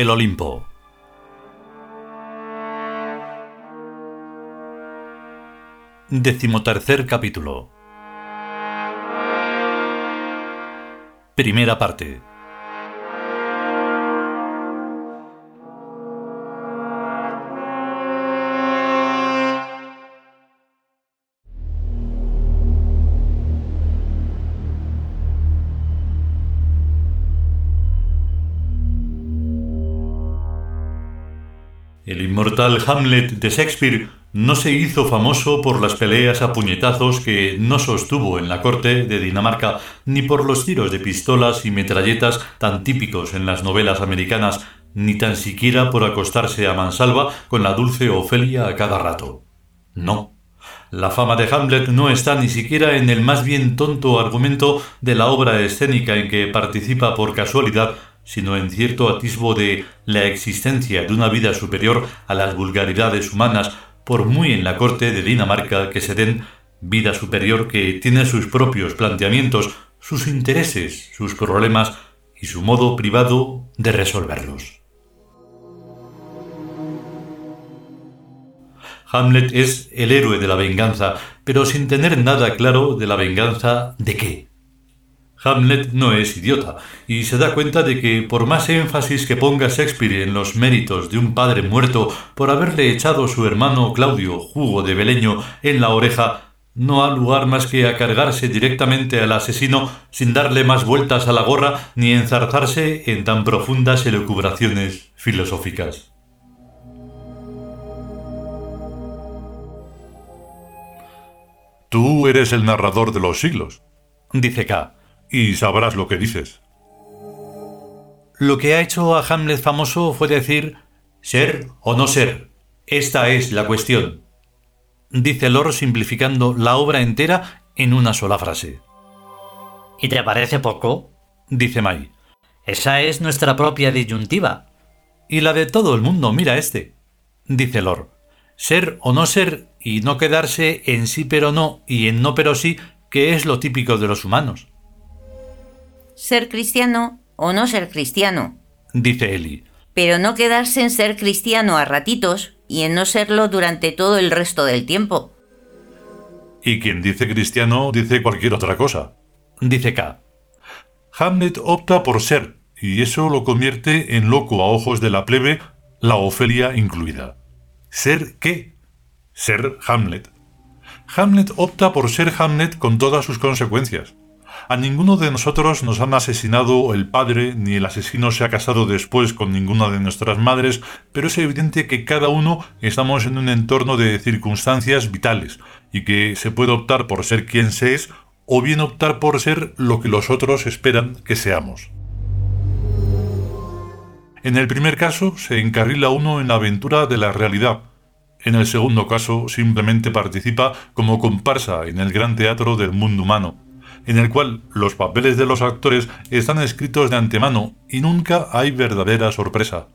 El Olimpo. Decimotercer capítulo. Primera parte. Inmortal Hamlet de Shakespeare no se hizo famoso por las peleas a puñetazos que no sostuvo en la corte de Dinamarca, ni por los tiros de pistolas y metralletas tan típicos en las novelas americanas, ni tan siquiera por acostarse a mansalva con la dulce Ofelia a cada rato. No. La fama de Hamlet no está ni siquiera en el más bien tonto argumento de la obra escénica en que participa por casualidad sino en cierto atisbo de la existencia de una vida superior a las vulgaridades humanas, por muy en la corte de Dinamarca que se den vida superior que tiene sus propios planteamientos, sus intereses, sus problemas y su modo privado de resolverlos. Hamlet es el héroe de la venganza, pero sin tener nada claro de la venganza de qué. Hamlet no es idiota y se da cuenta de que por más énfasis que ponga Shakespeare en los méritos de un padre muerto por haberle echado su hermano Claudio jugo de beleño en la oreja, no ha lugar más que a cargarse directamente al asesino sin darle más vueltas a la gorra ni enzarzarse en tan profundas elucubraciones filosóficas. Tú eres el narrador de los siglos, dice K y sabrás lo que dices. Lo que ha hecho a Hamlet famoso fue decir ser o no ser. Esta es la cuestión. Dice Lord simplificando la obra entera en una sola frase. ¿Y te parece poco? Dice May. Esa es nuestra propia disyuntiva. Y la de todo el mundo, mira este. Dice Lord. Ser o no ser y no quedarse en sí pero no y en no pero sí, que es lo típico de los humanos ser cristiano o no ser cristiano. Dice Eli. Pero no quedarse en ser cristiano a ratitos y en no serlo durante todo el resto del tiempo. Y quien dice cristiano dice cualquier otra cosa. Dice K. Hamlet opta por ser, y eso lo convierte en loco a ojos de la plebe, la Ofelia incluida. ¿Ser qué? Ser Hamlet. Hamlet opta por ser Hamlet con todas sus consecuencias. A ninguno de nosotros nos han asesinado el padre, ni el asesino se ha casado después con ninguna de nuestras madres, pero es evidente que cada uno estamos en un entorno de circunstancias vitales, y que se puede optar por ser quien se es, o bien optar por ser lo que los otros esperan que seamos. En el primer caso se encarrila uno en la aventura de la realidad, en el segundo caso simplemente participa como comparsa en el gran teatro del mundo humano en el cual los papeles de los actores están escritos de antemano y nunca hay verdadera sorpresa.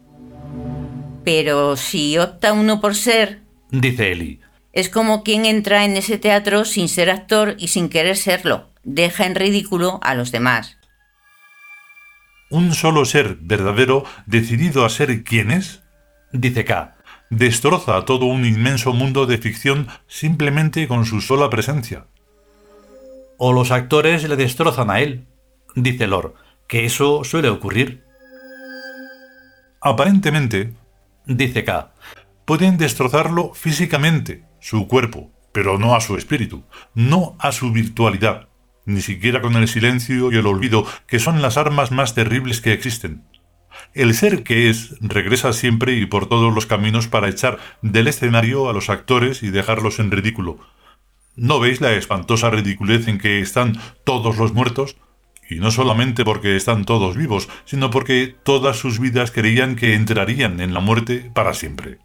Pero si opta uno por ser, dice Eli, es como quien entra en ese teatro sin ser actor y sin querer serlo. Deja en ridículo a los demás. Un solo ser verdadero decidido a ser quien es, dice K, destroza todo un inmenso mundo de ficción simplemente con su sola presencia o los actores le destrozan a él. Dice Lord, que eso suele ocurrir. Aparentemente, dice K, pueden destrozarlo físicamente, su cuerpo, pero no a su espíritu, no a su virtualidad, ni siquiera con el silencio y el olvido, que son las armas más terribles que existen. El ser que es regresa siempre y por todos los caminos para echar del escenario a los actores y dejarlos en ridículo, ¿No veis la espantosa ridiculez en que están todos los muertos? Y no solamente porque están todos vivos, sino porque todas sus vidas creían que entrarían en la muerte para siempre.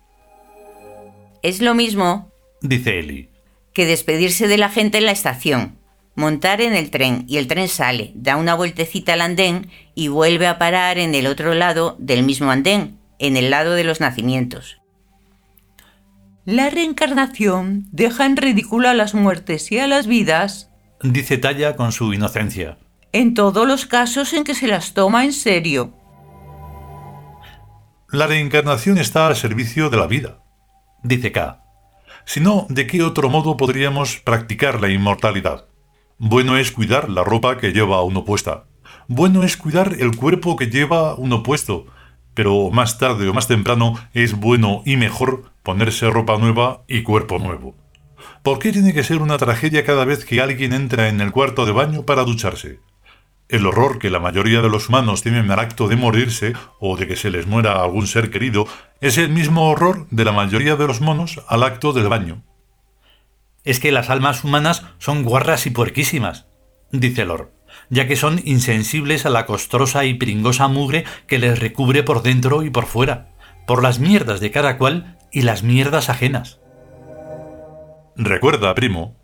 Es lo mismo, dice Eli, que despedirse de la gente en la estación, montar en el tren y el tren sale, da una vueltecita al andén y vuelve a parar en el otro lado del mismo andén, en el lado de los nacimientos. La reencarnación deja en ridículo a las muertes y a las vidas, dice Talla con su inocencia, en todos los casos en que se las toma en serio. La reencarnación está al servicio de la vida, dice K. Si no, ¿de qué otro modo podríamos practicar la inmortalidad? Bueno es cuidar la ropa que lleva uno puesta. Bueno es cuidar el cuerpo que lleva uno puesto. Pero más tarde o más temprano es bueno y mejor ponerse ropa nueva y cuerpo nuevo. ¿Por qué tiene que ser una tragedia cada vez que alguien entra en el cuarto de baño para ducharse? El horror que la mayoría de los humanos tienen al acto de morirse o de que se les muera algún ser querido es el mismo horror de la mayoría de los monos al acto del baño. Es que las almas humanas son guarras y puerquísimas, dice Lor, ya que son insensibles a la costrosa y pringosa mugre que les recubre por dentro y por fuera, por las mierdas de cada cual y las mierdas ajenas. Recuerda, primo,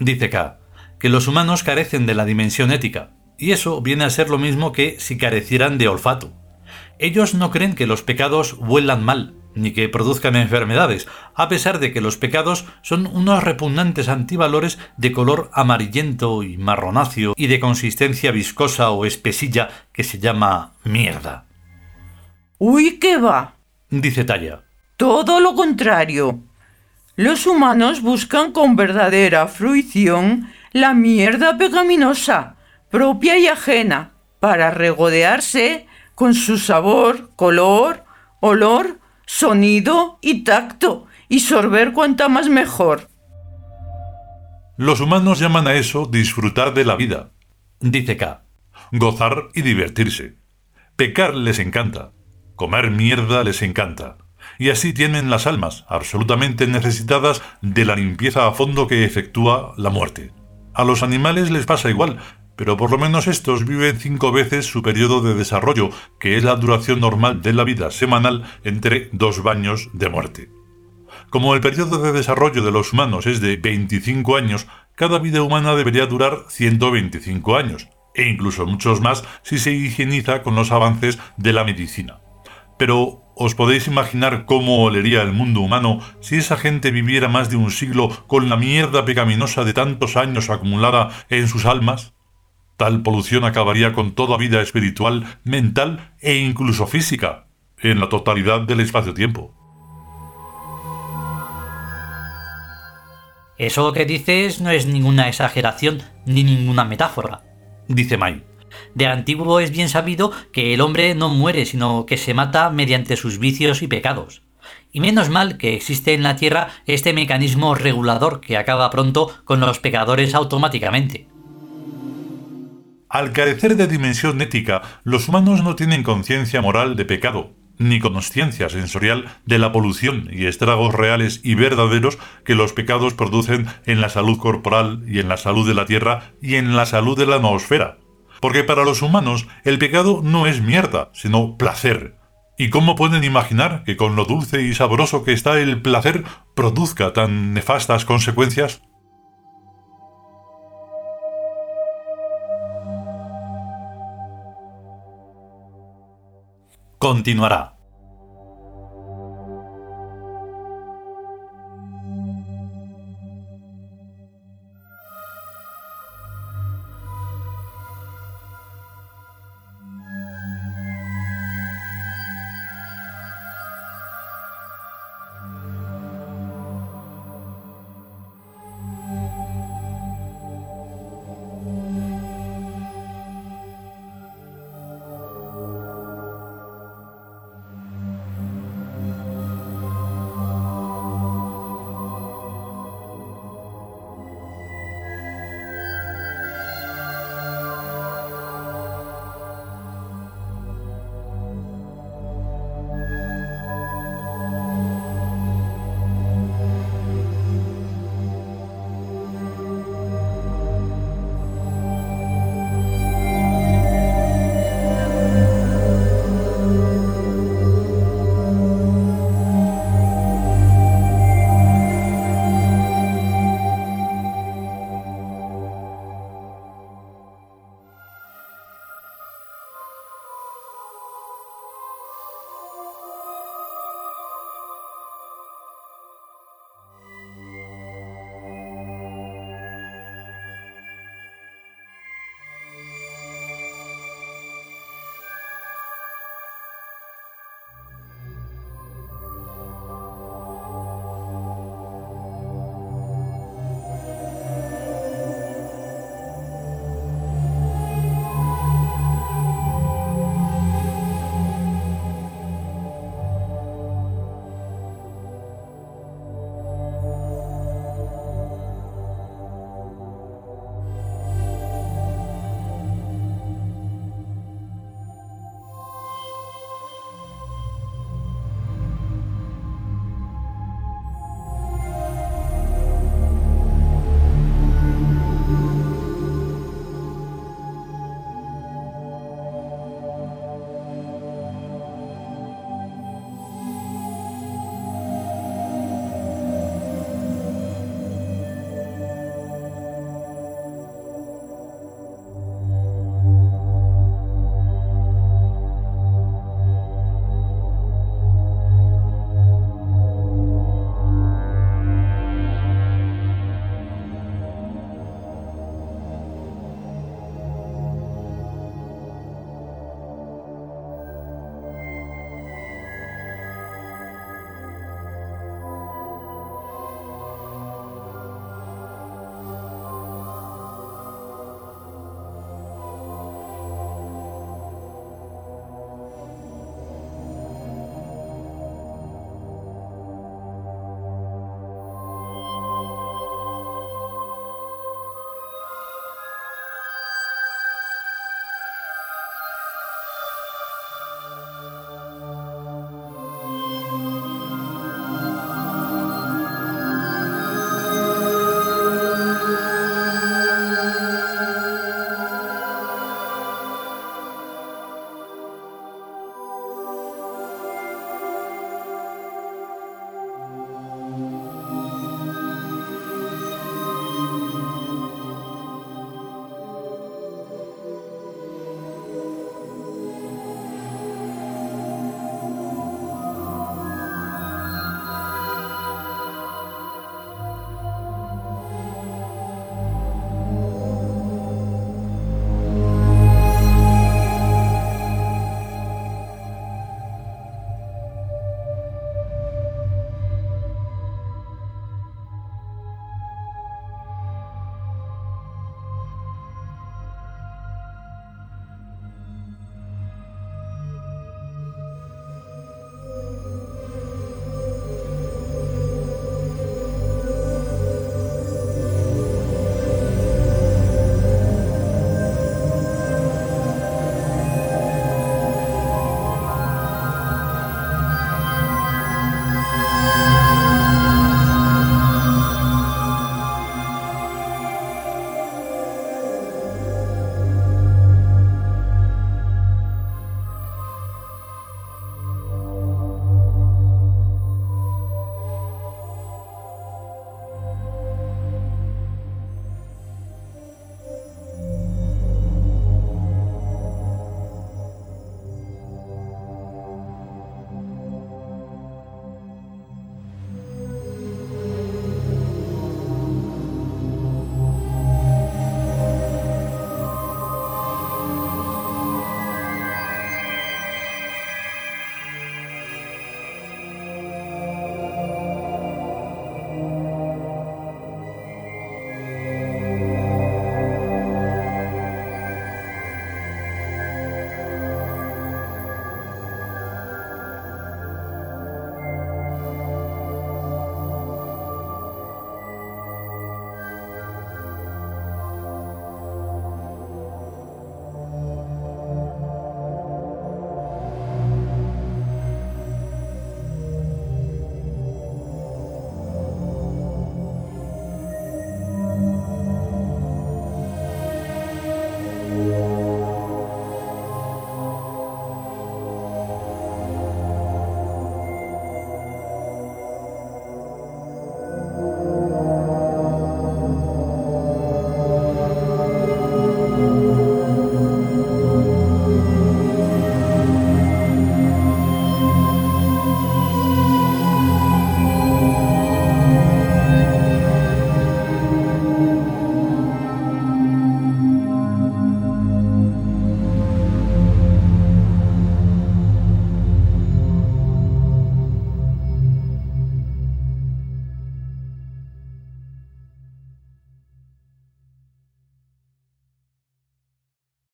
dice K, que los humanos carecen de la dimensión ética, y eso viene a ser lo mismo que si carecieran de olfato. Ellos no creen que los pecados huelan mal, ni que produzcan enfermedades, a pesar de que los pecados son unos repugnantes antivalores de color amarillento y marronáceo y de consistencia viscosa o espesilla que se llama mierda. ¡Uy, qué va! Dice Talla. Todo lo contrario. Los humanos buscan con verdadera fruición la mierda pecaminosa propia y ajena, para regodearse con su sabor, color, olor, sonido y tacto, y sorber cuanta más mejor. Los humanos llaman a eso disfrutar de la vida, dice K. Gozar y divertirse. Pecar les encanta. Comer mierda les encanta. Y así tienen las almas absolutamente necesitadas de la limpieza a fondo que efectúa la muerte. A los animales les pasa igual, pero por lo menos estos viven cinco veces su periodo de desarrollo, que es la duración normal de la vida semanal entre dos baños de muerte. Como el periodo de desarrollo de los humanos es de 25 años, cada vida humana debería durar 125 años, e incluso muchos más si se higieniza con los avances de la medicina. Pero, ¿os podéis imaginar cómo olería el mundo humano si esa gente viviera más de un siglo con la mierda pecaminosa de tantos años acumulada en sus almas? Tal polución acabaría con toda vida espiritual, mental e incluso física, en la totalidad del espacio-tiempo. Eso que dices no es ninguna exageración ni ninguna metáfora, dice Mai. De antiguo es bien sabido que el hombre no muere, sino que se mata mediante sus vicios y pecados. Y menos mal que existe en la Tierra este mecanismo regulador que acaba pronto con los pecadores automáticamente. Al carecer de dimensión ética, los humanos no tienen conciencia moral de pecado, ni conciencia sensorial de la polución y estragos reales y verdaderos que los pecados producen en la salud corporal y en la salud de la tierra y en la salud de la atmósfera. Porque para los humanos el pecado no es mierda, sino placer. ¿Y cómo pueden imaginar que con lo dulce y sabroso que está el placer produzca tan nefastas consecuencias? continuará.